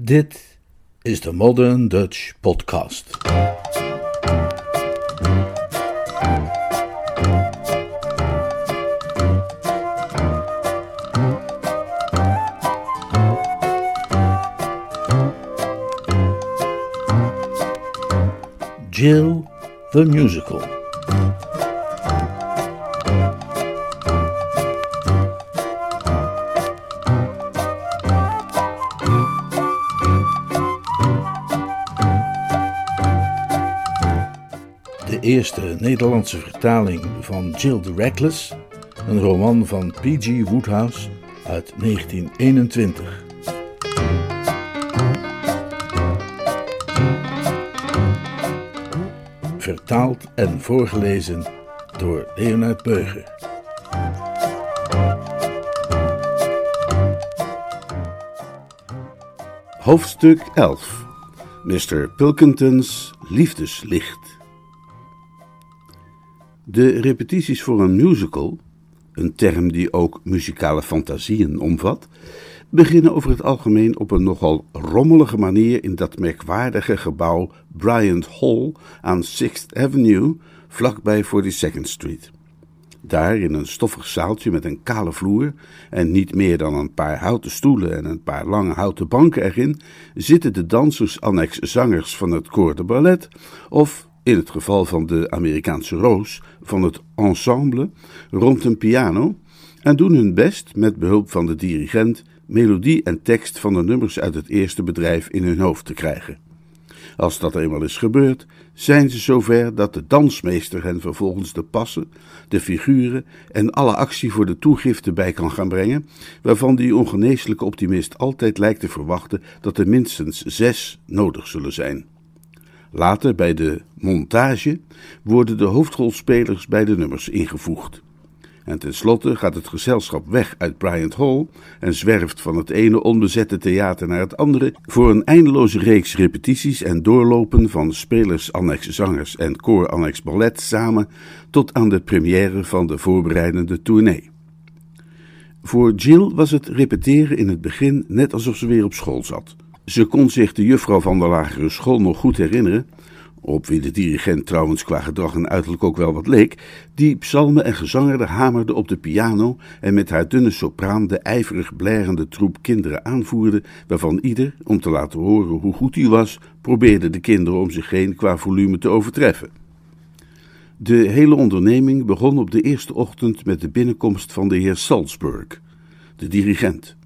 Dit is de Modern Dutch Podcast. Jill the Musical. Eerste Nederlandse vertaling van Jill the Reckless, een roman van P.G. Woodhouse uit 1921. Vertaald en voorgelezen door Leonard Beuger. Hoofdstuk 11 Mr. Pilkington's liefdeslicht. De repetities voor een musical, een term die ook muzikale fantasieën omvat, beginnen over het algemeen op een nogal rommelige manier in dat merkwaardige gebouw Bryant Hall aan Sixth Avenue, vlakbij 42nd Street. Daar in een stoffig zaaltje met een kale vloer en niet meer dan een paar houten stoelen en een paar lange houten banken erin, zitten de dansers annex zangers van het koor de ballet of, in het geval van de Amerikaanse roos, van het ensemble rond een piano en doen hun best, met behulp van de dirigent, melodie en tekst van de nummers uit het eerste bedrijf in hun hoofd te krijgen. Als dat eenmaal is gebeurd, zijn ze zover dat de dansmeester hen vervolgens de passen, de figuren en alle actie voor de toegifte bij kan gaan brengen, waarvan die ongeneeslijke optimist altijd lijkt te verwachten dat er minstens zes nodig zullen zijn. Later, bij de montage, worden de hoofdrolspelers bij de nummers ingevoegd. En tenslotte gaat het gezelschap weg uit Bryant Hall en zwerft van het ene onbezette theater naar het andere voor een eindeloze reeks repetities en doorlopen van spelers annex zangers en koor annex ballet samen tot aan de première van de voorbereidende tournee. Voor Jill was het repeteren in het begin net alsof ze weer op school zat. Ze kon zich de juffrouw van de lagere school nog goed herinneren op wie de dirigent trouwens qua gedrag en uiterlijk ook wel wat leek, die psalmen en gezangerde hamerde op de piano en met haar dunne sopraan de ijverig blerende troep kinderen aanvoerde, waarvan ieder, om te laten horen hoe goed hij was, probeerde de kinderen om zich heen qua volume te overtreffen. De hele onderneming begon op de eerste ochtend met de binnenkomst van de heer Salzburg, de dirigent.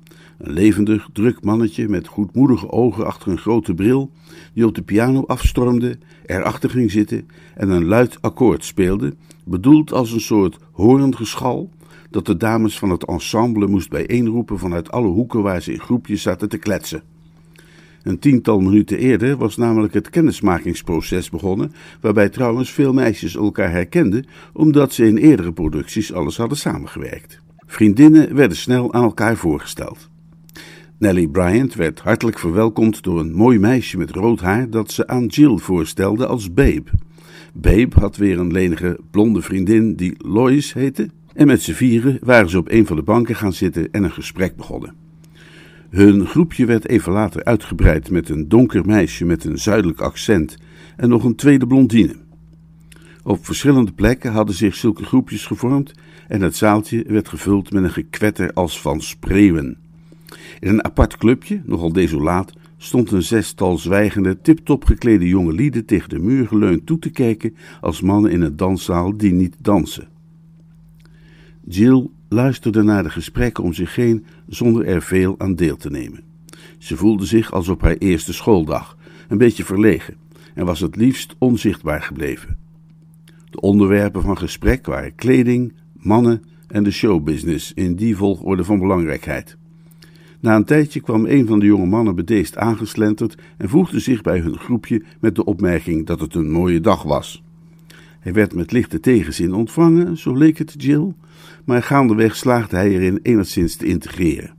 Een levendig, druk mannetje met goedmoedige ogen achter een grote bril, die op de piano afstormde, erachter ging zitten en een luid akkoord speelde, bedoeld als een soort hoorngeschal, dat de dames van het ensemble moest bijeenroepen vanuit alle hoeken waar ze in groepjes zaten te kletsen. Een tiental minuten eerder was namelijk het kennismakingsproces begonnen, waarbij trouwens veel meisjes elkaar herkenden, omdat ze in eerdere producties alles hadden samengewerkt. Vriendinnen werden snel aan elkaar voorgesteld. Nellie Bryant werd hartelijk verwelkomd door een mooi meisje met rood haar dat ze aan Jill voorstelde als Babe. Babe had weer een lenige blonde vriendin die Lois heette, en met z'n vieren waren ze op een van de banken gaan zitten en een gesprek begonnen. Hun groepje werd even later uitgebreid met een donker meisje met een zuidelijk accent en nog een tweede blondine. Op verschillende plekken hadden zich zulke groepjes gevormd en het zaaltje werd gevuld met een gekwetter als van spreeuwen. In een apart clubje, nogal desolaat, stond een zestal zwijgende, tiptop geklede jonge lieden tegen de muur geleund toe te kijken als mannen in een danszaal die niet dansen. Jill luisterde naar de gesprekken om zich heen zonder er veel aan deel te nemen. Ze voelde zich als op haar eerste schooldag, een beetje verlegen, en was het liefst onzichtbaar gebleven. De onderwerpen van gesprek waren kleding, mannen en de showbusiness in die volgorde van belangrijkheid. Na een tijdje kwam een van de jonge mannen bedeesd aangeslenterd en voegde zich bij hun groepje met de opmerking dat het een mooie dag was. Hij werd met lichte tegenzin ontvangen, zo leek het Jill, maar gaandeweg slaagde hij erin enigszins te integreren.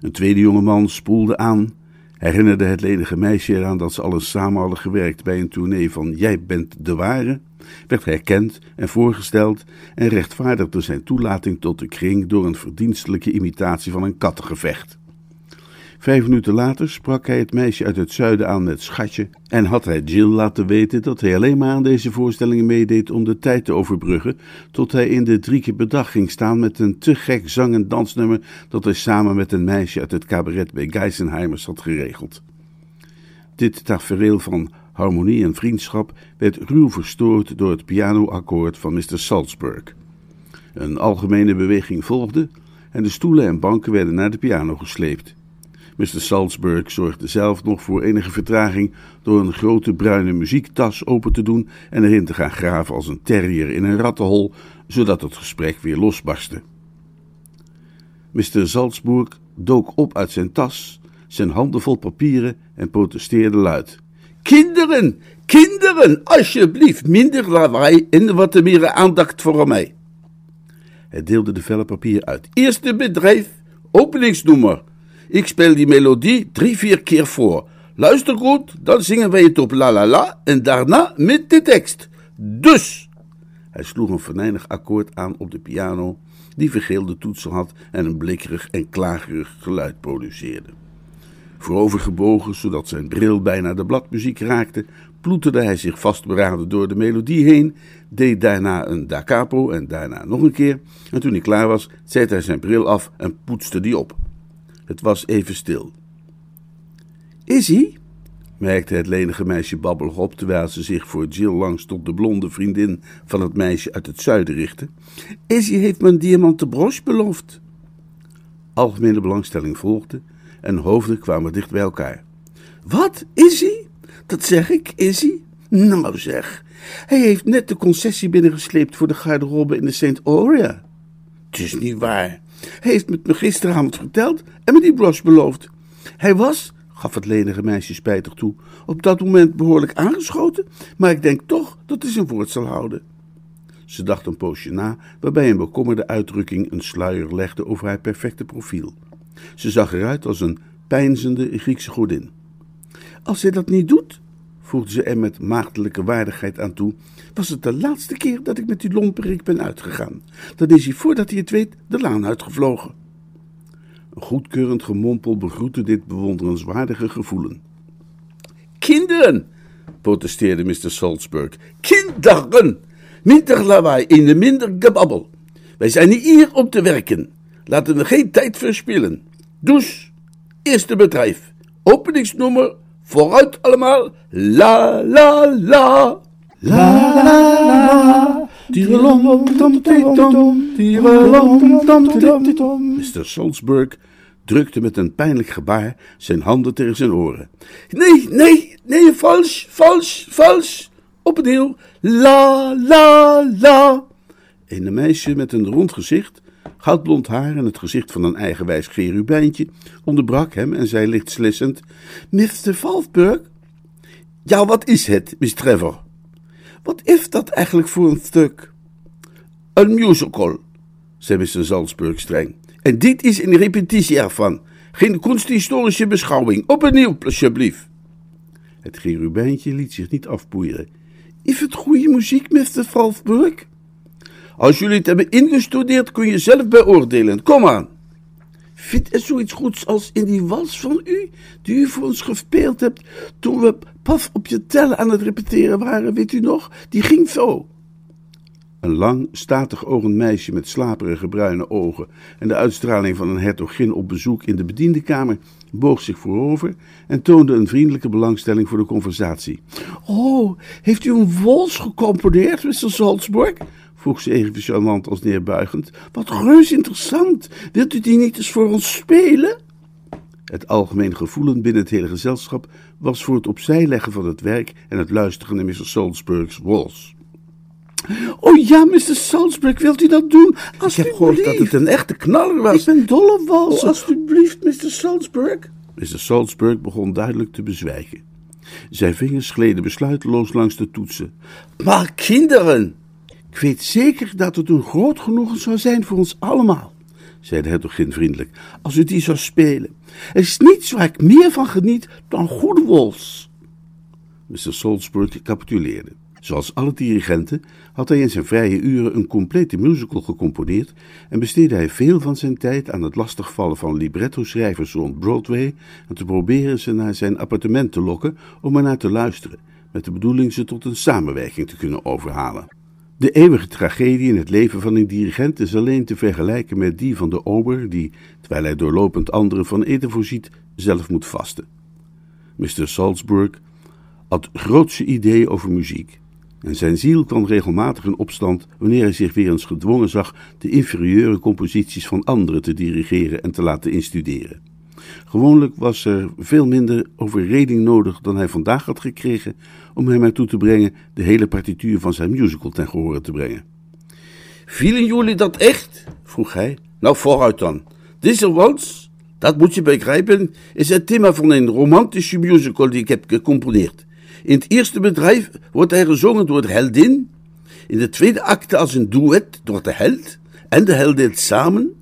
Een tweede jonge man spoelde aan, herinnerde het lenige meisje eraan dat ze alles samen hadden gewerkt bij een tournee van Jij bent de ware, werd herkend en voorgesteld en rechtvaardigde zijn toelating tot de kring door een verdienstelijke imitatie van een kattengevecht. Vijf minuten later sprak hij het meisje uit het zuiden aan met schatje en had hij Jill laten weten dat hij alleen maar aan deze voorstellingen meedeed om de tijd te overbruggen, tot hij in de drie keer per dag ging staan met een te gek zang- en dansnummer dat hij samen met een meisje uit het cabaret bij Geisenheimers had geregeld. Dit tafereel van harmonie en vriendschap werd ruw verstoord door het pianoakkoord van Mr. Salzburg. Een algemene beweging volgde en de stoelen en banken werden naar de piano gesleept. Mr. Salzburg zorgde zelf nog voor enige vertraging door een grote bruine muziektas open te doen en erin te gaan graven als een terrier in een rattenhol, zodat het gesprek weer losbarstte. Mr. Salzburg dook op uit zijn tas, zijn handen vol papieren en protesteerde luid. Kinderen, kinderen, alsjeblieft, minder lawaai en wat meer aandacht voor mij. Hij deelde de velle papier uit. Eerste bedrijf, openingsnummer. Ik speel die melodie drie, vier keer voor. Luister goed, dan zingen wij het op la la la en daarna met de tekst. Dus. Hij sloeg een venijnig akkoord aan op de piano, die vergeelde toetsen had en een blikkerig en klagerig geluid produceerde. Voorovergebogen, zodat zijn bril bijna de bladmuziek raakte, ploeterde hij zich vastberaden door de melodie heen, deed daarna een da capo en daarna nog een keer, en toen hij klaar was, zette hij zijn bril af en poetste die op. Het was even stil. Is hij? merkte het lenige meisje babbelig op, terwijl ze zich voor Jill langs tot de blonde vriendin van het meisje uit het zuiden richtte. Izzy heeft me een diamanten broche beloofd. Algemene belangstelling volgde en hoofden kwamen dicht bij elkaar. Wat, Izzy? Dat zeg ik, Izzy? Nou zeg, hij heeft net de concessie binnengesleept voor de garderobe in de St. Aurea. Het is niet waar. Hij heeft het me gisteravond verteld en me die broche beloofd. Hij was, gaf het lenige meisje spijtig toe, op dat moment behoorlijk aangeschoten, maar ik denk toch dat hij zijn woord zal houden. Ze dacht een poosje na, waarbij een bekommerde uitdrukking een sluier legde over haar perfecte profiel. Ze zag eruit als een pijnzende Griekse godin. Als hij dat niet doet, voegde ze er met maagdelijke waardigheid aan toe, was het de laatste keer dat ik met die lomperik ben uitgegaan. Dan is hij, voordat hij het weet, de laan uitgevlogen. Een goedkeurend gemompel begroette dit bewonderenswaardige gevoelen. Kinderen, protesteerde Mr. Salzburg. Kinderen! Minder lawaai in de minder gebabbel. Wij zijn hier om te werken. Laten we geen tijd verspillen. Dus, eerste bedrijf. Openingsnummer. Vooruit allemaal. La la la. La la la. Mr. Salzburg drukte met een pijnlijk gebaar zijn handen tegen zijn oren. Nee, nee, nee, vals, vals, vals. Opnieuw. La la la. Een meisje met een rond gezicht goudblond haar en het gezicht van een eigenwijs gerubijntje, onderbrak hem en zei lichtslissend: Mr. Valsburg? Ja, wat is het, Miss Trevor? Wat is dat eigenlijk voor een stuk? Een musical, zei Mr. Salzburg streng. En dit is een repetitie ervan. Geen kunsthistorische beschouwing. Opnieuw, alsjeblieft. Het gerubijntje liet zich niet afpoeieren. Is het goede muziek, Mr. Valsburg? Als jullie het hebben ingestudeerd, kun je zelf beoordelen. Kom aan. Vindt er zoiets goeds als in die wals van u, die u voor ons gespeeld hebt toen we paf op je tellen aan het repeteren waren, weet u nog? Die ging zo. Een lang, statig ogend meisje met slaperige bruine ogen en de uitstraling van een hertogin op bezoek in de bediendenkamer boog zich voorover en toonde een vriendelijke belangstelling voor de conversatie. Oh, heeft u een wals gecomponeerd, Mr. Salzburg? Vroeg ze even charmant als neerbuigend. Wat reus interessant. Wilt u die niet eens voor ons spelen? Het algemeen gevoelen binnen het hele gezelschap was voor het opzij leggen van het werk en het luisteren naar Mr. Salzburg's wals. Oh ja, Mr. Salzburg, wilt u dat doen? Ik heb gehoord dat het een echte knaller was. Ik ben dol op wals. Oh, alsjeblieft, Mr. Salzburg. Mr. Salzburg begon duidelijk te bezwijken. Zijn vingers gleden besluiteloos langs de toetsen. Maar kinderen, ik weet zeker dat het een groot genoegen zou zijn voor ons allemaal, zei de hertogin vriendelijk, als u die zou spelen. Er is niets waar ik meer van geniet dan goede wols. Mr. Salzburg capituleerde. Zoals alle dirigenten had hij in zijn vrije uren een complete musical gecomponeerd en besteedde hij veel van zijn tijd aan het lastigvallen van libretto-schrijvers rond Broadway en te proberen ze naar zijn appartement te lokken om ernaar te luisteren, met de bedoeling ze tot een samenwerking te kunnen overhalen. De eeuwige tragedie in het leven van een dirigent is alleen te vergelijken met die van de ober die, terwijl hij doorlopend anderen van eten voorziet, zelf moet vasten. Mr. Salzburg had grootse ideeën over muziek en zijn ziel kwam regelmatig in opstand wanneer hij zich weer eens gedwongen zag de inferieure composities van anderen te dirigeren en te laten instuderen. Gewoonlijk was er veel minder overreding nodig dan hij vandaag had gekregen om hem ertoe te brengen de hele partituur van zijn musical ten gehore te brengen. Vielen jullie dat echt? vroeg hij. Nou, vooruit dan. Deze wals, dat moet je begrijpen, is het thema van een romantische musical die ik heb gecomponeerd. In het eerste bedrijf wordt hij gezongen door de heldin, in de tweede acte als een duet door de held en de heldin samen.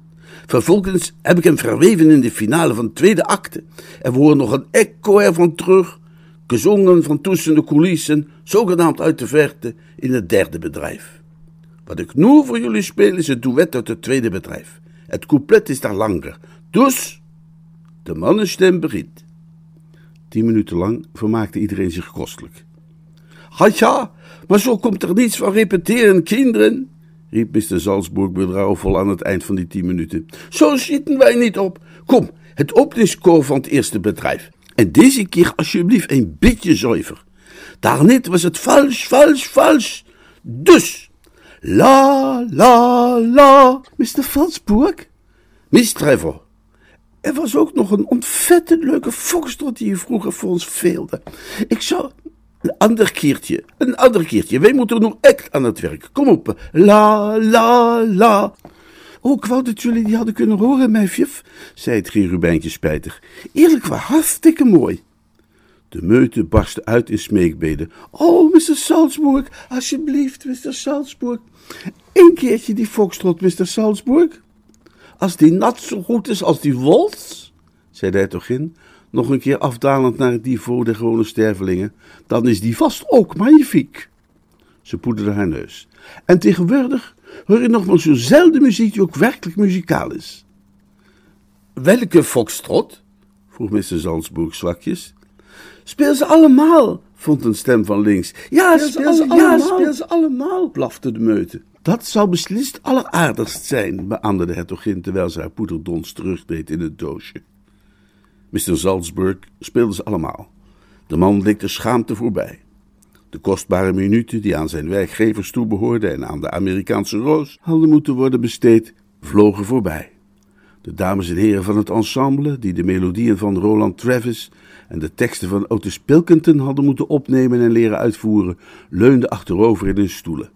Vervolgens heb ik hem verweven in de finale van de tweede acte. Er wordt nog een echo ervan terug, gezongen van tussen de coulissen, zogenaamd uit de verte, in het derde bedrijf. Wat ik nu voor jullie speel is het duet uit het tweede bedrijf. Het couplet is daar langer. Dus, de mannenstem begint. Tien minuten lang vermaakte iedereen zich kostelijk. Ha ja, maar zo komt er niets van repeteren, kinderen, riep Mr. Salzburg berouwvol aan het eind van die tien minuten. Zo zitten wij niet op. Kom, het openingskoor van het eerste bedrijf. En deze keer alsjeblieft een beetje zuiver. Daarnet was het vals, vals, vals. Dus, la, la, la. Mr. Salzburg? Miss Trevor. Er was ook nog een ontzettend leuke foxtrot die je vroeger voor ons veelde. Ik zou... Een ander keertje, een ander keertje. Wij moeten nog echt aan het werk. Kom op. La, la, la. Oh, ik wou dat jullie die hadden kunnen horen, meisjef, zei het cherubijntje spijtig. Eerlijk waar, hartstikke mooi. De meute barstte uit in smeekbeden. Oh, Mr. Salzburg, alsjeblieft, Mr. Salzburg. Eén keertje die foxtrot, Mr. Salzburg. Als die nat zo goed is als die wolf, zei de hertogin, nog een keer afdalend naar het niveau der gewone stervelingen, dan is die vast ook magnifiek. Ze poederde haar neus. En tegenwoordig hoor je nog maar zo zelden muziek die ook werkelijk muzikaal is. Welke foxtrot? vroeg Mr. Salzburg zwakjes. Speel ze allemaal, vond een stem van links. Ja, speel, speel ze, allemaal. Ja, speel ze allemaal, blafte de meute. Dat zal beslist alleraardigst zijn, beaamde de hertogin terwijl ze haar poederdons terugdeed in het doosje. Mr. Salzburg speelde ze allemaal. De man leek de schaamte voorbij. De kostbare minuten die aan zijn werkgevers toebehoorden en aan de Amerikaanse roos hadden moeten worden besteed, vlogen voorbij. De dames en heren van het ensemble, die de melodieën van Roland Travis en de teksten van Otis Pilkington hadden moeten opnemen en leren uitvoeren, leunden achterover in hun stoelen.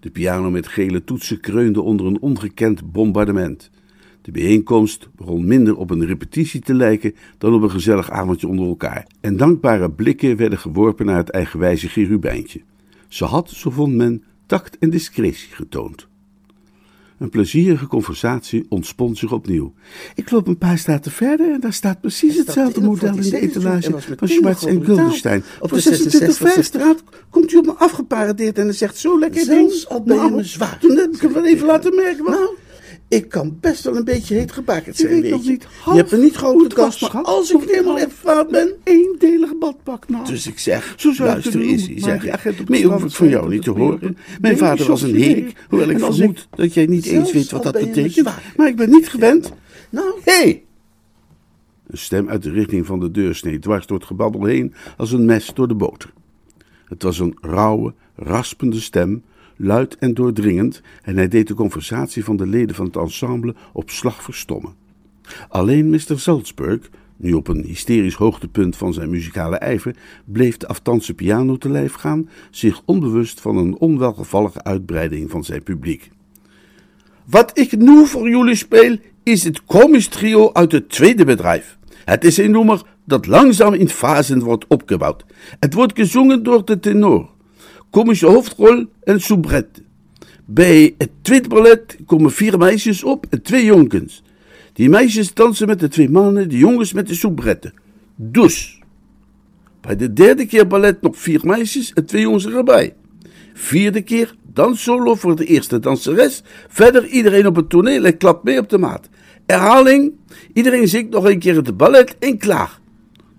De piano met gele toetsen kreunde onder een ongekend bombardement. De bijeenkomst begon minder op een repetitie te lijken dan op een gezellig avondje onder elkaar. En dankbare blikken werden geworpen naar het eigenwijze cherubijntje. Ze had, zo vond men, tact en discretie getoond. Een plezierige conversatie ontspon zich opnieuw. Ik loop een paar straten verder en daar staat precies hetzelfde model in de etalage van Schwartz en Guldenstein. Op de 26 straat komt u op me afgeparadeerd en zegt zo lekker Zelfs al ben je me zwaar. Toen heb ik hem wel even laten merken. Nou, ik kan best wel een beetje heet gebakerd zijn, weet weet nog je. niet je hebt een niet grote was, maar als ik helemaal ervaren ben... Eendelig badpak nou. Dus ik zeg, Zo zou je luister eens, zeg maar ik. Meer hoef ik van jou niet te horen. Mijn vader was een heek, hoewel ik vermoed dat jij niet eens weet wat dat je betekent. Maar ik ben niet gewend. Nou, hé! Hey. Een stem uit de richting van de deur sneed dwars door het gebabbel heen als een mes door de boter. Het was een rauwe, raspende stem, luid en doordringend, en hij deed de conversatie van de leden van het ensemble op slag verstommen. Alleen Mr. Salzburg, nu op een hysterisch hoogtepunt van zijn muzikale ijver, bleef de aftanse piano te lijf gaan, zich onbewust van een onwelgevallige uitbreiding van zijn publiek. Wat ik nu voor jullie speel, is het komisch trio uit het tweede bedrijf. Het is een nummer dat langzaam in fasen wordt opgebouwd. Het wordt gezongen door de tenor, komische hoofdrol en soubrette. Bij het tweede ballet komen vier meisjes op en twee jongens. Die meisjes dansen met de twee mannen, de jongens met de soubrette. Dus, bij de derde keer ballet nog vier meisjes en twee jongens erbij. Vierde keer, dan solo voor de eerste danseres. Verder iedereen op het toneel en klapt mee op de maat. Herhaling, iedereen zingt nog een keer het ballet en klaar.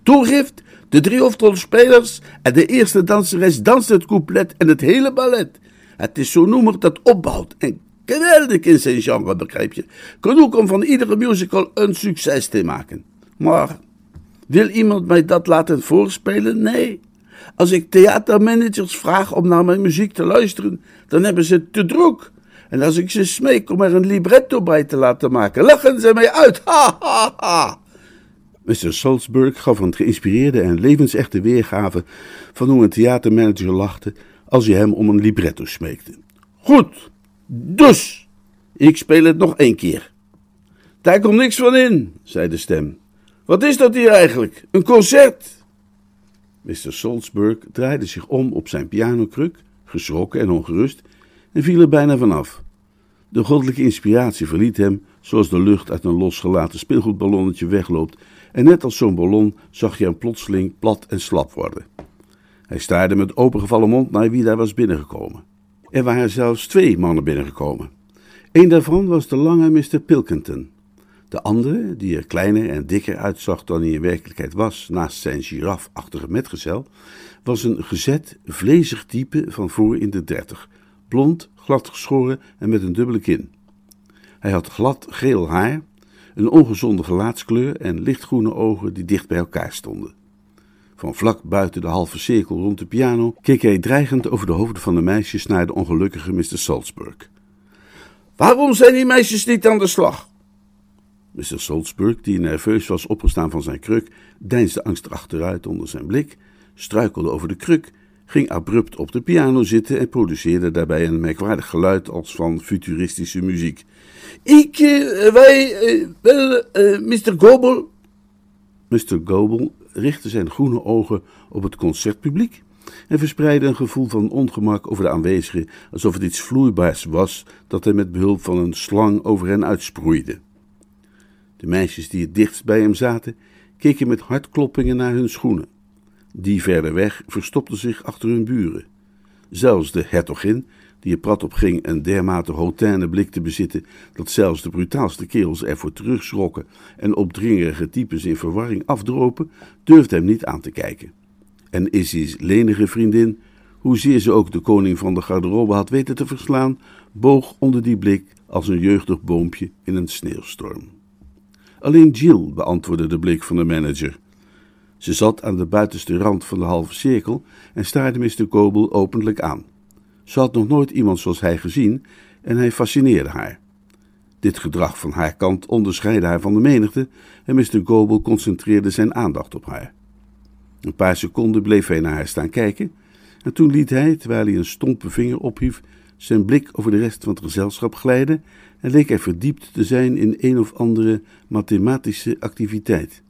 Toegift, de drie hoofdrolspelers en de eerste danseres dansen het couplet en het hele ballet. Het is zo noemer dat opbouwt en geweldig in zijn genre, begrijp je. Genoeg om van iedere musical een succes te maken. Maar wil iemand mij dat laten voorspelen? Nee. Als ik theatermanagers vraag om naar mijn muziek te luisteren, dan hebben ze te druk. En als ik ze smeek om er een libretto bij te laten maken, lachen ze mij uit. Mr. Salzburg gaf een geïnspireerde en levensechte weergave van hoe een theatermanager lachte als je hem om een libretto smeekte. Goed, dus ik speel het nog één keer. Daar komt niks van in, zei de stem. Wat is dat hier eigenlijk? Een concert? Mr. Salzburg draaide zich om op zijn pianokruk, geschrokken en ongerust, en viel er bijna vanaf. De goddelijke inspiratie verliet hem, zoals de lucht uit een losgelaten speelgoedballonnetje wegloopt, en net als zo'n ballon zag je hem plotseling plat en slap worden. Hij staarde met opengevallen mond naar wie daar was binnengekomen. Er waren zelfs twee mannen binnengekomen. Een daarvan was de lange Mr. Pilkington. De andere, die er kleiner en dikker uitzag dan hij in werkelijkheid was, naast zijn girafachtige metgezel, was een gezet, vlezig type van voor in de dertig, blond, glad geschoren en met een dubbele kin. Hij had glad geel haar, een ongezonde gelaatskleur en lichtgroene ogen die dicht bij elkaar stonden. Van vlak buiten de halve cirkel rond de piano keek hij dreigend over de hoofden van de meisjes naar de ongelukkige Mr. Salzburg. Waarom zijn die meisjes niet aan de slag? Mr. Salzburg, die nerveus was opgestaan van zijn kruk, deinsde angstig achteruit onder zijn blik, struikelde over de kruk, ging abrupt op de piano zitten en produceerde daarbij een merkwaardig geluid als van futuristische muziek. Ik, uh, wij, uh, wel, uh, Mr. Gobel. Mr. Gobel richtte zijn groene ogen op het concertpubliek en verspreidde een gevoel van ongemak over de aanwezigen, alsof het iets vloeibaars was dat hij met behulp van een slang over hen uitsproeide. De meisjes die het dichtst bij hem zaten, keken met hartkloppingen naar hun schoenen. Die verder weg verstopten zich achter hun buren. Zelfs de hertogin, die er prat op ging een dermate hautaine blik te bezitten dat zelfs de brutaalste kerels ervoor terugschrokken en opdringerige types in verwarring afdropen, durfde hem niet aan te kijken. En Issy's lenige vriendin, hoezeer ze ook de koning van de garderobe had weten te verslaan, boog onder die blik als een jeugdig boompje in een sneeuwstorm. Alleen Jill beantwoordde de blik van de manager. Ze zat aan de buitenste rand van de halve cirkel en staarde Mr. Goebel openlijk aan. Ze had nog nooit iemand zoals hij gezien en hij fascineerde haar. Dit gedrag van haar kant onderscheidde haar van de menigte en Mr. Goebel concentreerde zijn aandacht op haar. Een paar seconden bleef hij naar haar staan kijken en toen liet hij, terwijl hij een stompe vinger ophief, zijn blik over de rest van het gezelschap glijden en leek hij verdiept te zijn in een of andere mathematische activiteit.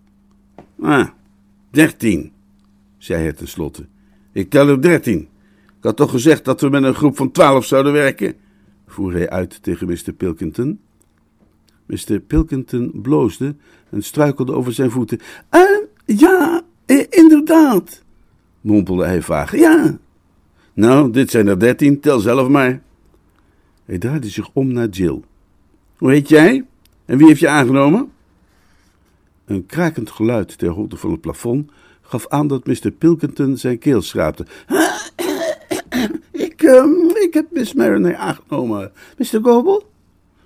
Ah, dertien, zei hij tenslotte. Ik tel er dertien. Had toch gezegd dat we met een groep van twaalf zouden werken? voer hij uit tegen Mr. Pilkington. Mr. Pilkington bloosde en struikelde over zijn voeten. Uh, ja, inderdaad, mompelde hij vaag. Ja. Nou, dit zijn er dertien, tel zelf maar. Hij draaide zich om naar Jill. Hoe heet jij? En wie heeft je aangenomen? Een krakend geluid ter hoogte van het plafond gaf aan dat Mr. Pilkington zijn keel schraapte. Ik, uh, ik heb Miss Mariner aangenomen, Mr. Gobel.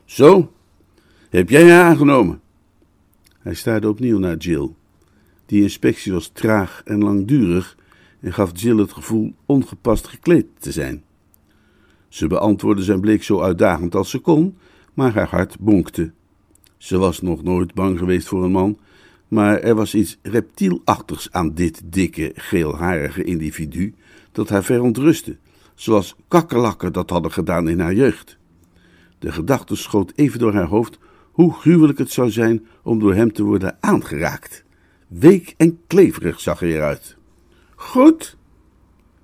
Zo, heb jij haar aangenomen? Hij staarde opnieuw naar Jill. Die inspectie was traag en langdurig en gaf Jill het gevoel ongepast gekleed te zijn. Ze beantwoordde zijn blik zo uitdagend als ze kon, maar haar hart bonkte. Ze was nog nooit bang geweest voor een man, maar er was iets reptielachtigs aan dit dikke, geelharige individu dat haar verontrustte, zoals kakkerlakken dat hadden gedaan in haar jeugd. De gedachte schoot even door haar hoofd hoe gruwelijk het zou zijn om door hem te worden aangeraakt. Week en kleverig zag hij eruit. Goed,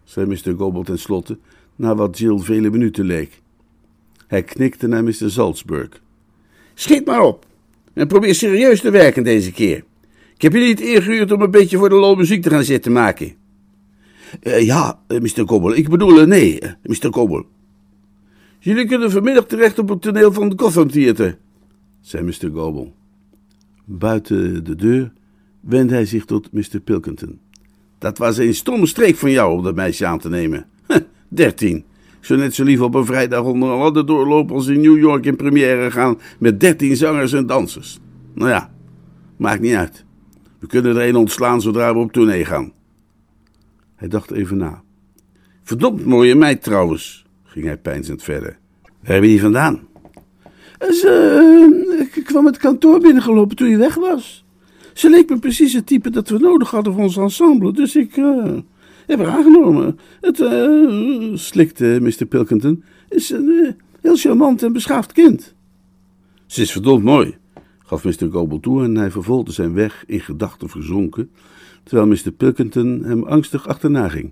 zei Mr. Gobble tenslotte, na wat Jill vele minuten leek. Hij knikte naar Mr. Salzburg. Schiet maar op en probeer serieus te werken deze keer. Ik heb je niet ingehuurd om een beetje voor de lol muziek te gaan zitten maken. Uh, ja, Mr. Kobbel. Ik bedoel, nee, Mr. Kobbel. Jullie kunnen vanmiddag terecht op het toneel van het Gotham Theater, zei Mr. Goble. Buiten de deur wendde hij zich tot Mr. Pilkington. Dat was een stomme streek van jou om dat meisje aan te nemen. Dertien. Ik zou net zo lief op een vrijdag onder een ladder doorlopen als in New York in première gaan met dertien zangers en dansers. Nou ja, maakt niet uit. We kunnen er een ontslaan zodra we op tournee gaan. Hij dacht even na. Verdomd mooie meid trouwens, ging hij peinzend verder. Waar heb je die vandaan? Ze, uh, ik kwam het kantoor binnengelopen toen je weg was. Ze leek me precies het type dat we nodig hadden voor ons ensemble, dus ik uh, heb haar aangenomen. Het, slikte Mr. Pilkington, is een heel charmant en beschaafd kind. Ze is verdomd mooi, gaf Mr. Goble toe en hij vervolgde zijn weg in gedachten verzonken, terwijl Mr. Pilkington hem angstig achterna ging.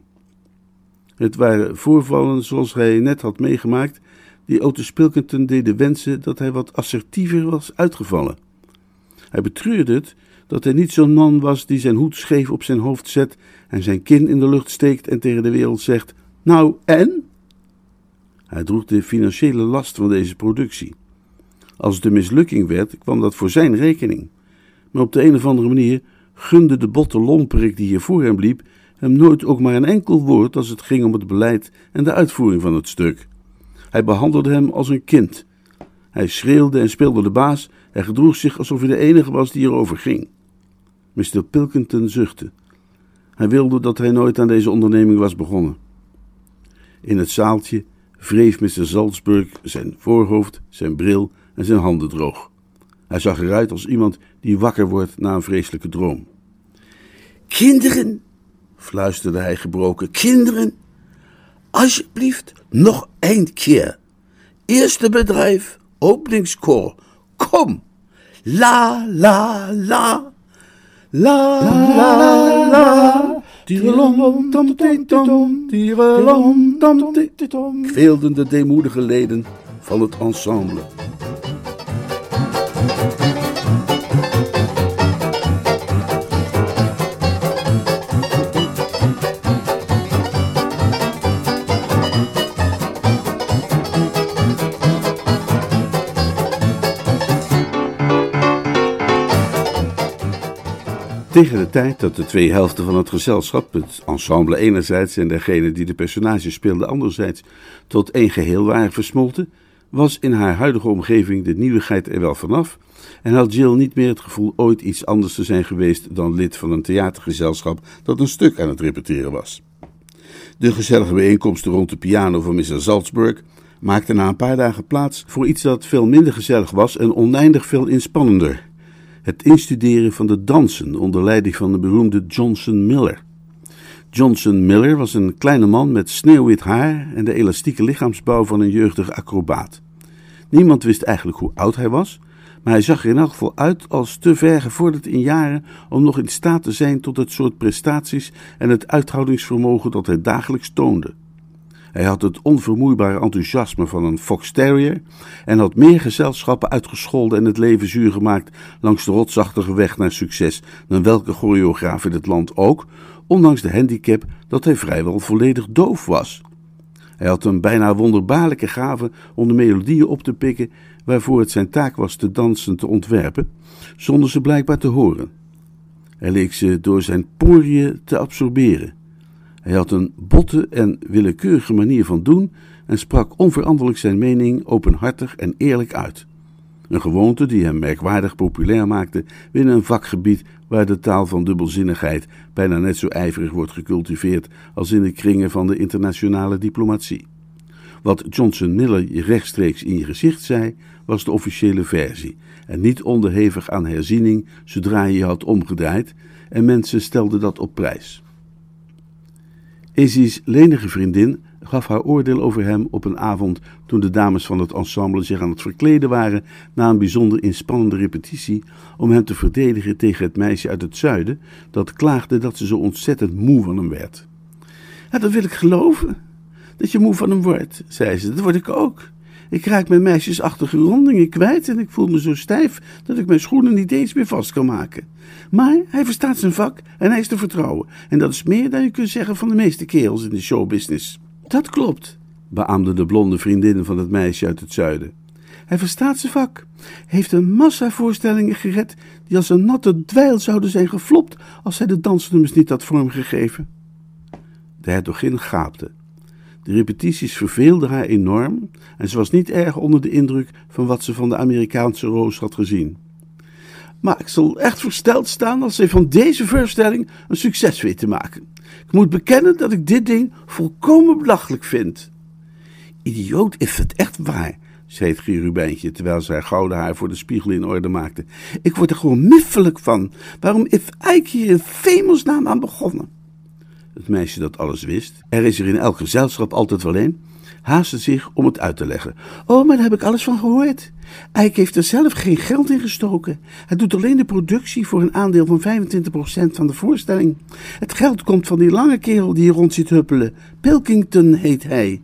Het waren voorvallen zoals hij net had meegemaakt, die Otis Pilkington deden wensen dat hij wat assertiever was uitgevallen. Hij betreurde het dat hij niet zo'n man was die zijn hoed scheef op zijn hoofd zet en zijn kin in de lucht steekt en tegen de wereld zegt: Nou en? Hij droeg de financiële last van deze productie. Als het een mislukking werd, kwam dat voor zijn rekening. Maar op de een of andere manier gunde de botte lomperik die hier voor hem liep hem nooit ook maar een enkel woord als het ging om het beleid en de uitvoering van het stuk. Hij behandelde hem als een kind. Hij schreeuwde en speelde de baas. Hij gedroeg zich alsof hij de enige was die erover ging. Mr. Pilkington zuchtte. Hij wilde dat hij nooit aan deze onderneming was begonnen. In het zaaltje wreef Mr. Salzburg zijn voorhoofd, zijn bril en zijn handen droog. Hij zag eruit als iemand die wakker wordt na een vreselijke droom. Kinderen, fluisterde hij gebroken, kinderen, alsjeblieft nog één keer. Eerste bedrijf, openingskoor. Kom! La, la, la. La, la, la. Tierelom, tom, tom, tierelom, tom, tom. Kweelden de deemoedige leden van het ensemble. Tegen de tijd dat de twee helften van het gezelschap, het ensemble enerzijds en degene die de personages speelde anderzijds, tot één geheel waren versmolten, was in haar huidige omgeving de nieuwigheid er wel vanaf en had Jill niet meer het gevoel ooit iets anders te zijn geweest dan lid van een theatergezelschap dat een stuk aan het repeteren was. De gezellige bijeenkomsten rond de piano van Mr. Salzburg maakten na een paar dagen plaats voor iets dat veel minder gezellig was en oneindig veel inspannender het instuderen van de dansen onder leiding van de beroemde Johnson Miller. Johnson Miller was een kleine man met sneeuwwit haar en de elastieke lichaamsbouw van een jeugdige acrobaat. Niemand wist eigenlijk hoe oud hij was, maar hij zag er in elk geval uit als te ver gevorderd in jaren om nog in staat te zijn tot het soort prestaties en het uithoudingsvermogen dat hij dagelijks toonde. Hij had het onvermoeibare enthousiasme van een fox terrier en had meer gezelschappen uitgescholden en het leven zuur gemaakt langs de rotsachtige weg naar succes dan welke choreograaf in het land ook, ondanks de handicap dat hij vrijwel volledig doof was. Hij had een bijna wonderbaarlijke gave om de melodieën op te pikken waarvoor het zijn taak was de dansen te ontwerpen, zonder ze blijkbaar te horen. Hij leek ze door zijn poriën te absorberen. Hij had een botte en willekeurige manier van doen en sprak onveranderlijk zijn mening openhartig en eerlijk uit. Een gewoonte die hem merkwaardig populair maakte binnen een vakgebied waar de taal van dubbelzinnigheid bijna net zo ijverig wordt gecultiveerd als in de kringen van de internationale diplomatie. Wat Johnson Miller rechtstreeks in je gezicht zei, was de officiële versie en niet onderhevig aan herziening zodra je je had omgedraaid en mensen stelden dat op prijs. Izzy's lenige vriendin gaf haar oordeel over hem op een avond toen de dames van het ensemble zich aan het verkleden waren na een bijzonder inspannende repetitie om hem te verdedigen tegen het meisje uit het zuiden dat klaagde dat ze zo ontzettend moe van hem werd. Dat wil ik geloven, dat je moe van hem wordt, zei ze, dat word ik ook. Ik raak mijn meisjesachtige rondingen kwijt en ik voel me zo stijf dat ik mijn schoenen niet eens meer vast kan maken. Maar hij verstaat zijn vak en hij is te vertrouwen. En dat is meer dan je kunt zeggen van de meeste kerels in de showbusiness. Dat klopt, beaamde de blonde vriendin van het meisje uit het zuiden. Hij verstaat zijn vak, heeft een massa voorstellingen gered die als een natte dweil zouden zijn geflopt als hij de dansnummers niet had vormgegeven. De hertogin gaapte. De repetities verveelden haar enorm en ze was niet erg onder de indruk van wat ze van de Amerikaanse roos had gezien. Maar ik zal echt versteld staan als zij van deze voorstelling een succes weet te maken. Ik moet bekennen dat ik dit ding volkomen belachelijk vind. Idioot is het echt waar, zei het cherubijntje terwijl zij haar gouden haar voor de spiegel in orde maakte. Ik word er gewoon miffelijk van. Waarom is Eik hier in Femelsnaam aan begonnen? Het meisje dat alles wist, er is er in elk gezelschap altijd wel een, haastte zich om het uit te leggen. Oh, maar daar heb ik alles van gehoord. Eik heeft er zelf geen geld in gestoken. Hij doet alleen de productie voor een aandeel van 25% van de voorstelling. Het geld komt van die lange kerel die hier rond zit huppelen. Pilkington heet hij.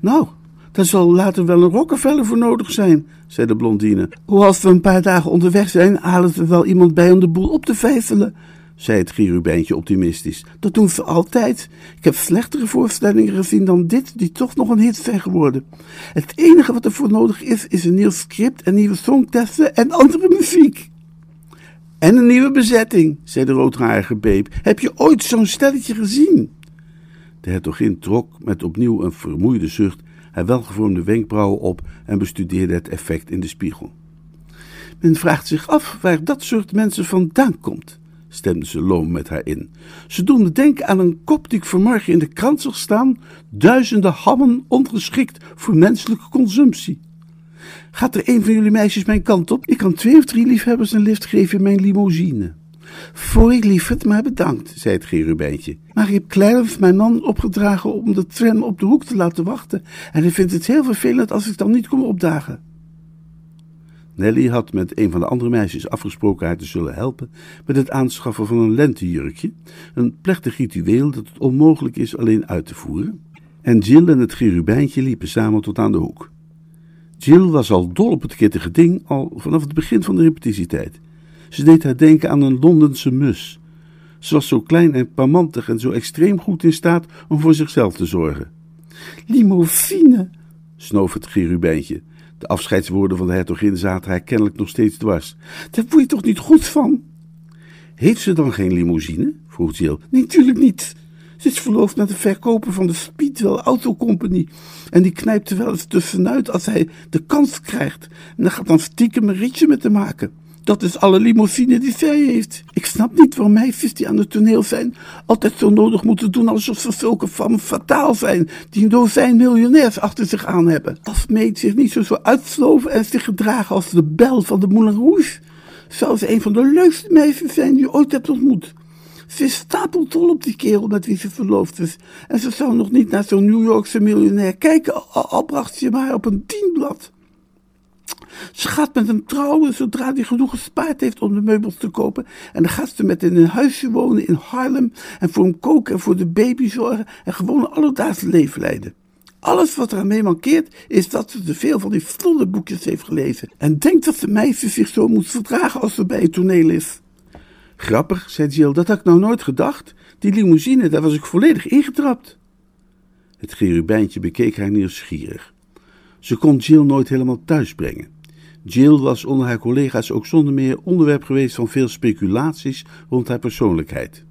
Nou, daar zal later wel een Rockefeller voor nodig zijn, zei de blondine. Hoe als we een paar dagen onderweg zijn, halen we wel iemand bij om de boel op te vijfelen zei het cherubijntje optimistisch. Dat doen ze altijd. Ik heb slechtere voorstellingen gezien dan dit, die toch nog een hit zijn geworden. Het enige wat er voor nodig is, is een nieuw script en nieuwe songtesten en andere muziek. En een nieuwe bezetting, zei de roodharige beep. Heb je ooit zo'n stelletje gezien? De hertogin trok met opnieuw een vermoeide zucht haar welgevormde wenkbrauwen op en bestudeerde het effect in de spiegel. Men vraagt zich af waar dat soort mensen vandaan komt stemde ze loom met haar in. Ze doen denken aan een kop die ik vanmorgen in de krant zag staan: duizenden hammen ongeschikt voor menselijke consumptie. Gaat er een van jullie meisjes mijn kant op? Ik kan twee of drie liefhebbers een lift geven in mijn limousine. Voor ik liefhet, maar bedankt, zei het cherubijntje. Maar ik heb Clarence mijn man opgedragen om de tram op de hoek te laten wachten. En hij vindt het heel vervelend als ik dan niet kom opdagen. Nelly had met een van de andere meisjes afgesproken haar te zullen helpen met het aanschaffen van een lentejurkje, een plechtig ritueel dat het onmogelijk is alleen uit te voeren. En Jill en het cherubijntje liepen samen tot aan de hoek. Jill was al dol op het kittige ding, al vanaf het begin van de repetitietijd. Ze deed haar denken aan een Londense mus. Ze was zo klein en parmantig en zo extreem goed in staat om voor zichzelf te zorgen. Limousine, snoof het cherubijntje. De afscheidswoorden van de hertogin zaten haar kennelijk nog steeds dwars. Daar word je toch niet goed van? Heeft ze dan geen limousine? vroeg Jill. Nee, natuurlijk niet. Ze is verloofd met de verkoper van de Speedwell Auto Company. En die knijpt er wel eens tussenuit als hij de kans krijgt. En dan gaat dan stiekem een ritje met te maken. Dat is alle limousine die zij heeft. Ik snap niet waarom meisjes die aan het toneel zijn altijd zo nodig moeten doen alsof ze zulke van fataal zijn, die een dozijn miljonairs achter zich aan hebben. Als meid zich niet zo zou uitsloven en zich gedragen als de bel van de Moulin Rouge, zou ze een van de leukste meisjes zijn die je ooit hebt ontmoet. Ze is stapeltol op die kerel met wie ze verloofd is. En ze zou nog niet naar zo'n New Yorkse miljonair kijken, al, al bracht ze maar op een dienblad. Ze gaat met hem trouwen zodra hij genoeg gespaard heeft om de meubels te kopen. En dan gaat ze met in een huisje wonen in Harlem. En voor hem koken en voor de baby zorgen. En gewoon een alledaagse leven leiden. Alles wat er aan mee mankeert, is dat ze te veel van die boekjes heeft gelezen. En denkt dat de meisje zich zo moet verdragen als ze bij het toneel is. Grappig, zei Jill, dat had ik nou nooit gedacht. Die limousine, daar was ik volledig ingetrapt. Het cherubijntje bekeek haar nieuwsgierig. Ze kon Jill nooit helemaal thuis brengen. Jill was onder haar collega's ook zonder meer onderwerp geweest van veel speculaties rond haar persoonlijkheid.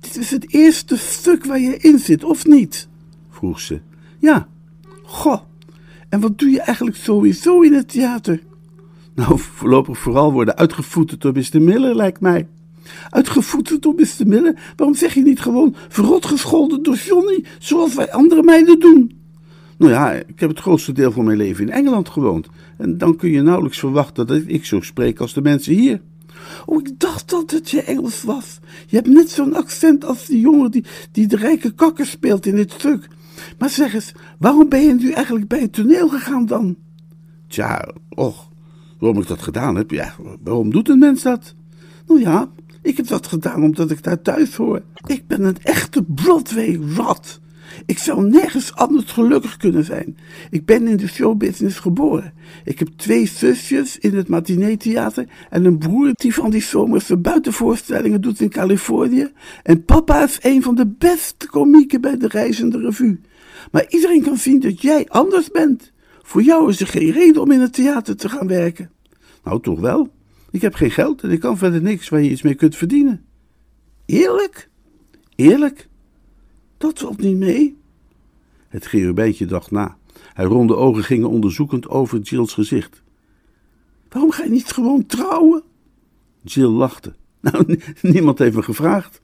Dit is het eerste stuk waar je in zit, of niet? vroeg ze. Ja. Goh, en wat doe je eigenlijk sowieso in het theater? Nou, voorlopig vooral worden uitgevoeterd door Mr. Miller, lijkt mij. Uitgevoeterd door Mr. Miller? Waarom zeg je niet gewoon verrot gescholden door Johnny, zoals wij andere meiden doen? Nou ja, ik heb het grootste deel van mijn leven in Engeland gewoond. En dan kun je nauwelijks verwachten dat ik zo spreek als de mensen hier. Oh, ik dacht dat het je Engels was. Je hebt net zo'n accent als die jongen die, die de rijke kakker speelt in dit stuk. Maar zeg eens, waarom ben je nu eigenlijk bij het toneel gegaan dan? Tja, och, waarom ik dat gedaan heb? Ja, waarom doet een mens dat? Nou ja, ik heb dat gedaan omdat ik daar thuis hoor. Ik ben een echte Broadway-rat. Ik zou nergens anders gelukkig kunnen zijn. Ik ben in de showbusiness geboren. Ik heb twee zusjes in het matineetheater en een broer die van die zomerse buitenvoorstellingen doet in Californië. En papa is een van de beste komieken bij de Reizende Revue. Maar iedereen kan zien dat jij anders bent. Voor jou is er geen reden om in het theater te gaan werken. Nou, toch wel. Ik heb geen geld en ik kan verder niks waar je iets mee kunt verdienen. Eerlijk? Eerlijk? Dat valt niet mee. Het cherubijntje dacht na. Hij ronde ogen gingen onderzoekend over Jill's gezicht. Waarom ga je niet gewoon trouwen? Jill lachte. Nou, niemand heeft me gevraagd.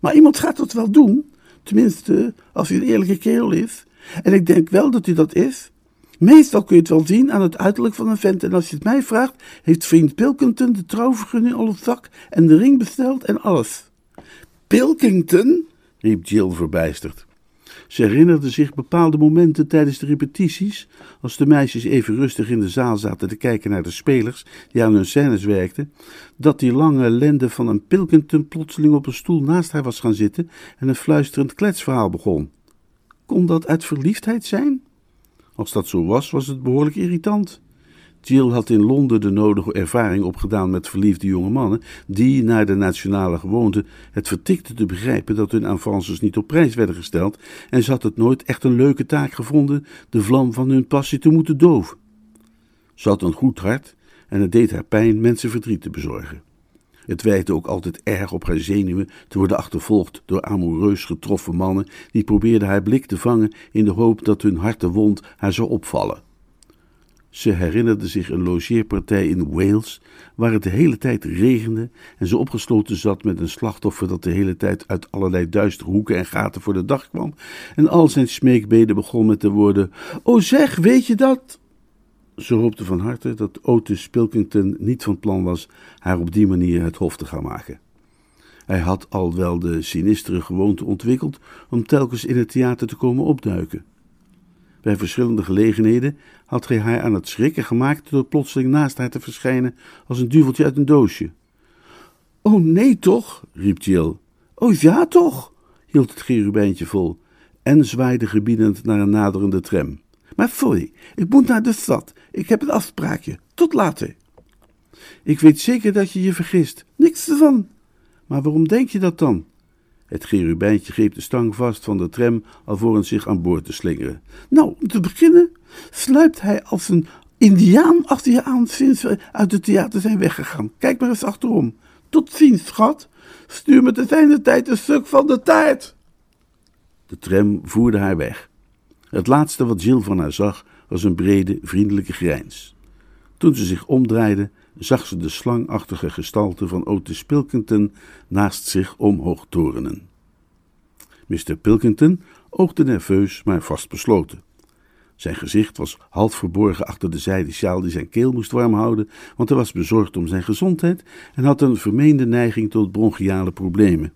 Maar iemand gaat dat wel doen. Tenminste, als hij een eerlijke kerel is. En ik denk wel dat hij dat is. Meestal kun je het wel zien aan het uiterlijk van een vent. En als je het mij vraagt, heeft vriend Pilkington de trouwvergunning al op zak en de ring besteld en alles. Pilkington? Riep Jill verbijsterd. Ze herinnerde zich bepaalde momenten tijdens de repetities, als de meisjes even rustig in de zaal zaten te kijken naar de spelers die aan hun scènes werkten, dat die lange lende van een Pilkington plotseling op een stoel naast haar was gaan zitten en een fluisterend kletsverhaal begon. Kon dat uit verliefdheid zijn? Als dat zo was, was het behoorlijk irritant. Jill had in Londen de nodige ervaring opgedaan met verliefde jonge mannen, die, naar de nationale gewoonte, het vertikte te begrijpen dat hun avances niet op prijs werden gesteld, en ze had het nooit echt een leuke taak gevonden de vlam van hun passie te moeten doven. Ze had een goed hart en het deed haar pijn mensen verdriet te bezorgen. Het wijte ook altijd erg op haar zenuwen te worden achtervolgd door amoureus getroffen mannen die probeerden haar blik te vangen in de hoop dat hun hartewond haar zou opvallen. Ze herinnerde zich een logeerpartij in Wales, waar het de hele tijd regende en ze opgesloten zat met een slachtoffer dat de hele tijd uit allerlei duistere hoeken en gaten voor de dag kwam. En al zijn smeekbeden begon met de woorden: O zeg, weet je dat? Ze hoopte van harte dat Otis Pilkington niet van plan was haar op die manier het hof te gaan maken. Hij had al wel de sinistere gewoonte ontwikkeld om telkens in het theater te komen opduiken. Bij verschillende gelegenheden had hij haar aan het schrikken gemaakt door plotseling naast haar te verschijnen als een duveltje uit een doosje. Oh nee toch, riep Jill. Oh ja toch, hield het cherubijntje vol en zwaaide gebiedend naar een naderende tram. Maar sorry, ik moet naar de stad. Ik heb een afspraakje. Tot later. Ik weet zeker dat je je vergist. Niks ervan. Maar waarom denk je dat dan? Het cherubijntje greep de stang vast van de tram alvorens zich aan boord te slingeren. Nou, om te beginnen sluipt hij als een indiaan achter je aan sinds we uit het theater zijn weggegaan. Kijk maar eens achterom. Tot ziens, schat. Stuur me te zijner tijd een stuk van de taart. De tram voerde haar weg. Het laatste wat Jill van haar zag was een brede, vriendelijke grijns. Toen ze zich omdraaide, zag ze de slangachtige gestalte van Otis Pilkington naast zich omhoog torenen. Mr. Pilkington oogde nerveus, maar vastbesloten. Zijn gezicht was half verborgen achter de zijden sjaal die zijn keel moest warm houden, want hij was bezorgd om zijn gezondheid en had een vermeende neiging tot bronchiale problemen.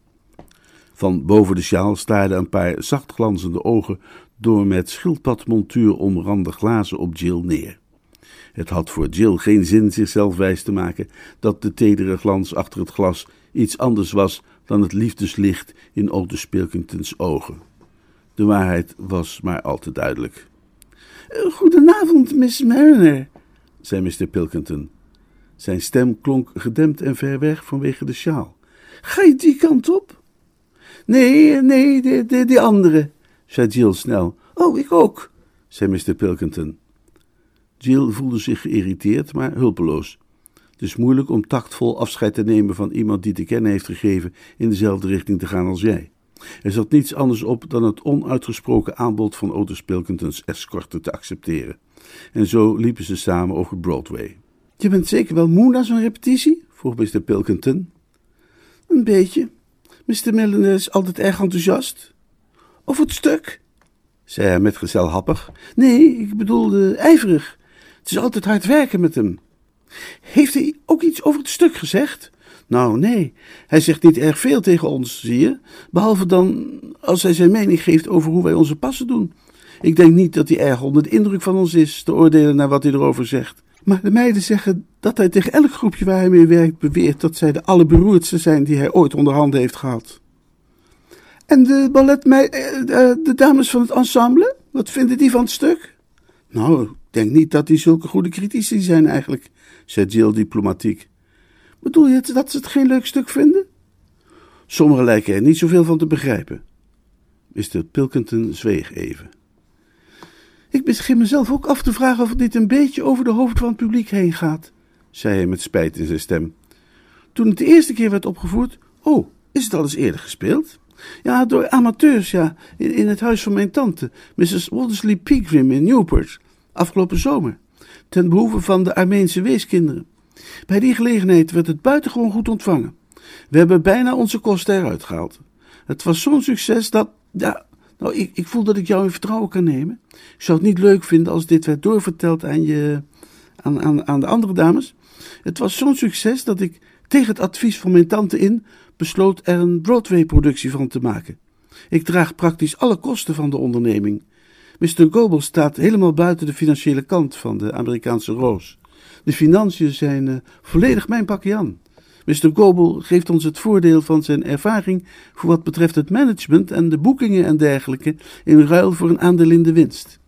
Van boven de sjaal staarden een paar zacht glanzende ogen door met schildpadmontuur omrande glazen op Jill neer. Het had voor Jill geen zin zichzelf wijs te maken dat de tedere glans achter het glas iets anders was dan het liefdeslicht in Otis Pilkingtons ogen. De waarheid was maar al te duidelijk. Goedenavond, Miss Mariner, zei Mr. Pilkington. Zijn stem klonk gedempt en ver weg vanwege de sjaal. Ga je die kant op? Nee, nee, die, die andere, zei Jill snel. Oh, ik ook, zei Mr. Pilkington. Jill voelde zich geïrriteerd, maar hulpeloos. Het is moeilijk om tactvol afscheid te nemen van iemand die te kennen heeft gegeven in dezelfde richting te gaan als jij. Er zat niets anders op dan het onuitgesproken aanbod van Otis Pilkingtons escorte te accepteren. En zo liepen ze samen over Broadway. Je bent zeker wel moe na zo'n repetitie? vroeg Mr. Pilkington. Een beetje. Mr. Milner is altijd erg enthousiast. Over het stuk? zei hij met happig. Nee, ik bedoelde ijverig. Het is altijd hard werken met hem. Heeft hij ook iets over het stuk gezegd? Nou, nee. Hij zegt niet erg veel tegen ons, zie je. Behalve dan als hij zijn mening geeft over hoe wij onze passen doen. Ik denk niet dat hij erg onder de indruk van ons is, te oordelen naar wat hij erover zegt. Maar de meiden zeggen dat hij tegen elk groepje waar hij mee werkt beweert dat zij de allerberoerdste zijn die hij ooit onder handen heeft gehad. En de balletmei, de, de dames van het ensemble, wat vinden die van het stuk? Nou, denk niet dat die zulke goede critici zijn eigenlijk, zei Jill diplomatiek. Bedoel je dat ze het geen leuk stuk vinden? Sommigen lijken er niet zoveel van te begrijpen. Mr. Pilkington zweeg even. Ik begin mezelf ook af te vragen of dit een beetje over de hoofd van het publiek heen gaat, zei hij met spijt in zijn stem. Toen het de eerste keer werd opgevoerd, oh, is het al eens eerder gespeeld? Ja, door amateurs, ja, in, het huis van mijn tante, Mrs. Waldersley Pegram in Newport, afgelopen zomer, ten behoeve van de Armeense weeskinderen. Bij die gelegenheid werd het buitengewoon goed ontvangen. We hebben bijna onze kosten eruit gehaald. Het was zo'n succes dat, ja, nou, ik, ik voel dat ik jou in vertrouwen kan nemen. Ik zou het niet leuk vinden als dit werd doorverteld aan, je, aan, aan, aan de andere dames. Het was zo'n succes dat ik tegen het advies van mijn tante in besloot er een Broadway-productie van te maken. Ik draag praktisch alle kosten van de onderneming. Mr. Goebel staat helemaal buiten de financiële kant van de Amerikaanse roos. De financiën zijn uh, volledig mijn pakje aan. Mr. Goebel geeft ons het voordeel van zijn ervaring voor wat betreft het management en de boekingen en dergelijke in ruil voor een aandeel in de winst.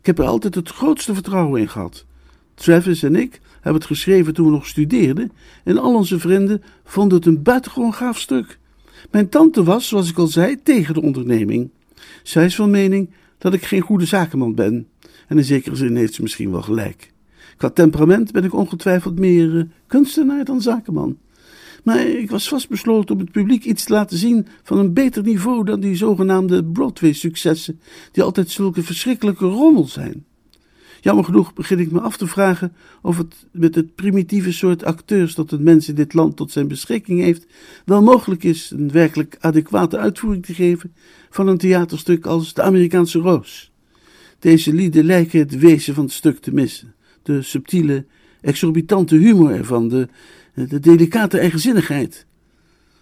Ik heb er altijd het grootste vertrouwen in gehad. Travis en ik hebben het geschreven toen we nog studeerden en al onze vrienden vonden het een buitengewoon gaaf stuk. Mijn tante was, zoals ik al zei, tegen de onderneming. Zij is van mening dat ik geen goede zakenman ben. En in zekere zin heeft ze misschien wel gelijk. Qua temperament ben ik ongetwijfeld meer eh, kunstenaar dan zakenman. Maar ik was vastbesloten om het publiek iets te laten zien van een beter niveau dan die zogenaamde Broadway-successen, die altijd zulke verschrikkelijke rommel zijn. Jammer genoeg begin ik me af te vragen of het met het primitieve soort acteurs dat een mens in dit land tot zijn beschikking heeft, wel mogelijk is een werkelijk adequate uitvoering te geven van een theaterstuk als De Amerikaanse Roos. Deze lieden lijken het wezen van het stuk te missen. De subtiele, exorbitante humor ervan, de, de delicate eigenzinnigheid.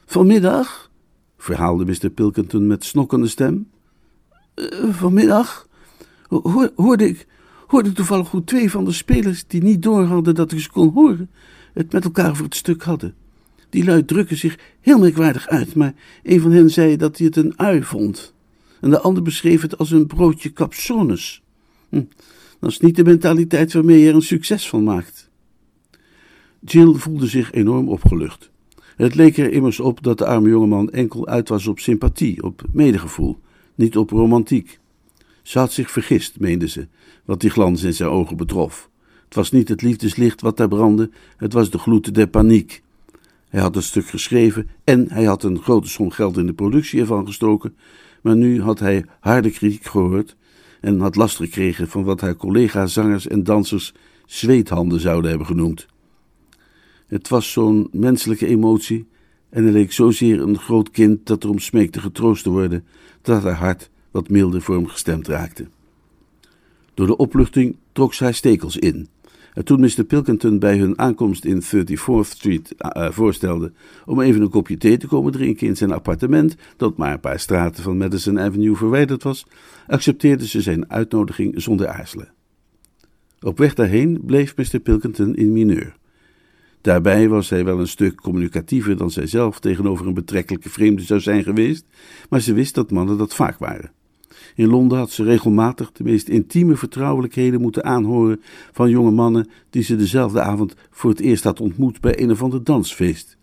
Vanmiddag, verhaalde Mr. Pilkington met snokkende stem, uh, vanmiddag hoorde ik hoorde toevallig hoe twee van de spelers die niet doorhadden dat ik ze kon horen, het met elkaar voor het stuk hadden. Die lui drukken zich heel merkwaardig uit, maar een van hen zei dat hij het een ui vond. En de ander beschreef het als een broodje capsones. Hm, dat is niet de mentaliteit waarmee je er een succes van maakt. Jill voelde zich enorm opgelucht. Het leek er immers op dat de arme jongeman enkel uit was op sympathie, op medegevoel, niet op romantiek. Ze had zich vergist, meende ze, wat die glans in zijn ogen betrof. Het was niet het liefdeslicht wat daar brandde, het was de gloed der paniek. Hij had het stuk geschreven en hij had een grote som geld in de productie ervan gestoken, maar nu had hij harde kritiek gehoord en had last gekregen van wat haar collega-zangers en dansers zweethanden zouden hebben genoemd. Het was zo'n menselijke emotie en hij leek zozeer een groot kind dat erom smeekte getroost te worden, dat haar hart wat milder voor hem gestemd raakte. Door de opluchting trok zij stekels in. En toen Mr. Pilkington bij hun aankomst in 34th Street uh, voorstelde om even een kopje thee te komen drinken in zijn appartement, dat maar een paar straten van Madison Avenue verwijderd was, accepteerde ze zijn uitnodiging zonder aarzelen. Op weg daarheen bleef Mr. Pilkington in mineur. Daarbij was hij wel een stuk communicatiever dan zijzelf tegenover een betrekkelijke vreemde zou zijn geweest, maar ze wist dat mannen dat vaak waren. In Londen had ze regelmatig de meest intieme vertrouwelijkheden moeten aanhoren van jonge mannen die ze dezelfde avond voor het eerst had ontmoet bij een of ander dansfeest.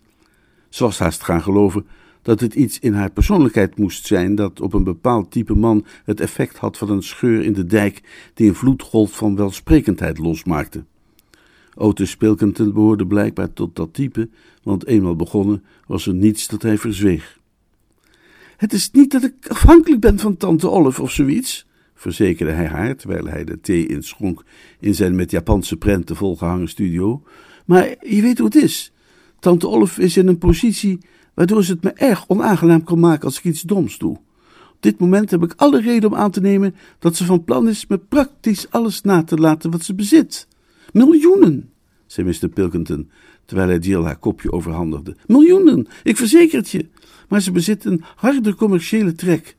Ze was haast gaan geloven dat het iets in haar persoonlijkheid moest zijn dat op een bepaald type man het effect had van een scheur in de dijk die een vloedgolf van welsprekendheid losmaakte. Otis Pilkington behoorde blijkbaar tot dat type, want eenmaal begonnen was er niets dat hij verzweeg. Het is niet dat ik afhankelijk ben van tante Olive of zoiets, verzekerde hij haar terwijl hij de thee inschonk in zijn met Japanse prenten volgehangen studio. Maar je weet hoe het is. Tante Olive is in een positie waardoor ze het me erg onaangenaam kan maken als ik iets doms doe. Op dit moment heb ik alle reden om aan te nemen dat ze van plan is me praktisch alles na te laten wat ze bezit. Miljoenen, zei Mr. Pilkington, terwijl hij Jill haar kopje overhandigde. Miljoenen, ik verzeker het je maar ze bezit een harde commerciële trek.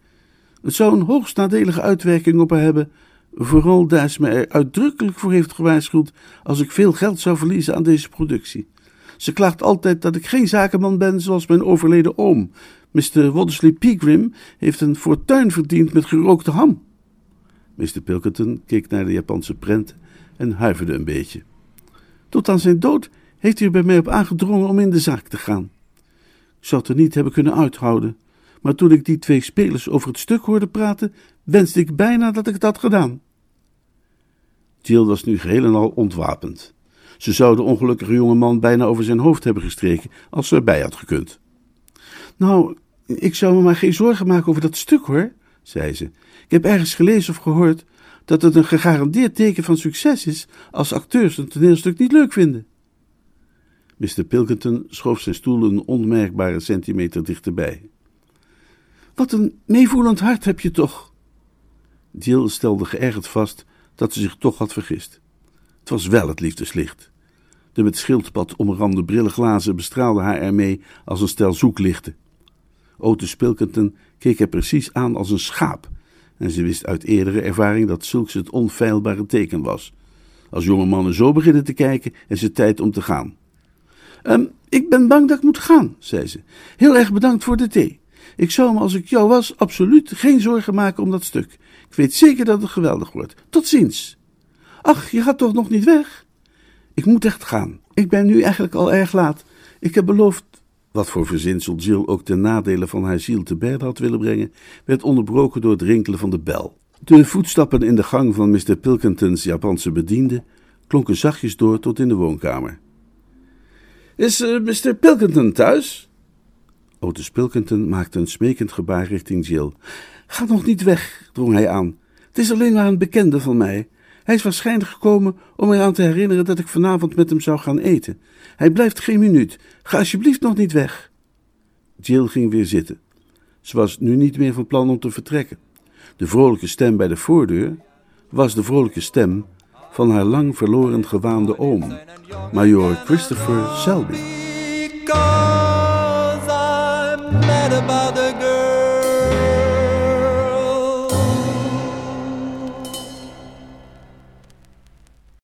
Het zou een hoogst nadelige uitwerking op haar hebben, vooral daar ze me er uitdrukkelijk voor heeft gewaarschuwd als ik veel geld zou verliezen aan deze productie. Ze klaagt altijd dat ik geen zakenman ben zoals mijn overleden oom, Mr. Waddesleigh Pegram heeft een fortuin verdiend met gerookte ham. Mr. Pilkington keek naar de Japanse prent en huiverde een beetje. Tot aan zijn dood heeft hij er bij mij op aangedrongen om in de zaak te gaan. Zou het er niet hebben kunnen uithouden, maar toen ik die twee spelers over het stuk hoorde praten, wenste ik bijna dat ik het had gedaan. Jill was nu geheel en al ontwapend. Ze zou de ongelukkige jonge man bijna over zijn hoofd hebben gestreken als ze erbij had gekund. Nou, ik zou me maar geen zorgen maken over dat stuk hoor, zei ze. Ik heb ergens gelezen of gehoord dat het een gegarandeerd teken van succes is als acteurs een toneelstuk niet leuk vinden. Mr. Pilkington schoof zijn stoel een onmerkbare centimeter dichterbij. Wat een meevoelend hart heb je toch? Jill stelde geërgerd vast dat ze zich toch had vergist. Het was wel het liefdeslicht. De met schildpad omrande brillenglazen bestraalden haar ermee als een stel zoeklichten. Otis Pilkington keek er precies aan als een schaap, en ze wist uit eerdere ervaring dat zulks het onfeilbare teken was. Als jonge mannen zo beginnen te kijken, is het tijd om te gaan. Um, ik ben bang dat ik moet gaan, zei ze. Heel erg bedankt voor de thee. Ik zou me, als ik jou was, absoluut geen zorgen maken om dat stuk. Ik weet zeker dat het geweldig wordt. Tot ziens. Ach, je gaat toch nog niet weg? Ik moet echt gaan. Ik ben nu eigenlijk al erg laat. Ik heb beloofd. Wat voor verzinsel Jill ook ten nadele van haar ziel te berden had willen brengen, werd onderbroken door het rinkelen van de bel. De voetstappen in de gang van Mr. Pilkingtons Japanse bediende klonken zachtjes door tot in de woonkamer. Is uh, Mr. Pilkington thuis? Otis Pilkington maakte een smekend gebaar richting Jill. Ga nog niet weg, drong hij aan. Het is alleen maar een bekende van mij. Hij is waarschijnlijk gekomen om mij aan te herinneren dat ik vanavond met hem zou gaan eten. Hij blijft geen minuut. Ga alsjeblieft nog niet weg. Jill ging weer zitten. Ze was nu niet meer van plan om te vertrekken. De vrolijke stem bij de voordeur was de vrolijke stem van haar lang verloren gewaande oom, Major Christopher Selby.